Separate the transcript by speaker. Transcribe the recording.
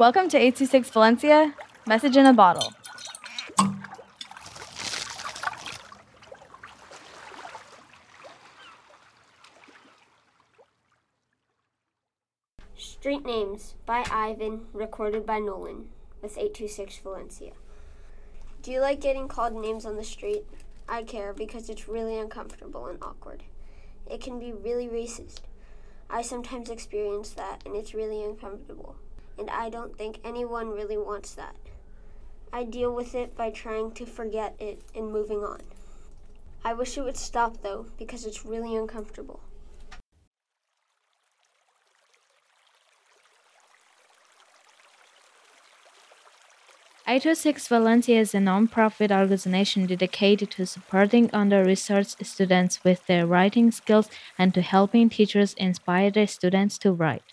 Speaker 1: Welcome to 826 Valencia, message in a bottle.
Speaker 2: Street Names by Ivan, recorded by Nolan, with 826 Valencia. Do you like getting called names on the street? I care because it's really uncomfortable and awkward. It can be really racist. I sometimes experience that, and it's really uncomfortable. And I don't think anyone really wants that. I deal with it by trying to forget it and moving on. I wish it would stop though, because it's really uncomfortable.
Speaker 3: Oh Six Valencia is a non-profit organization dedicated to supporting under-researched students with their writing skills and to helping teachers inspire their students to write.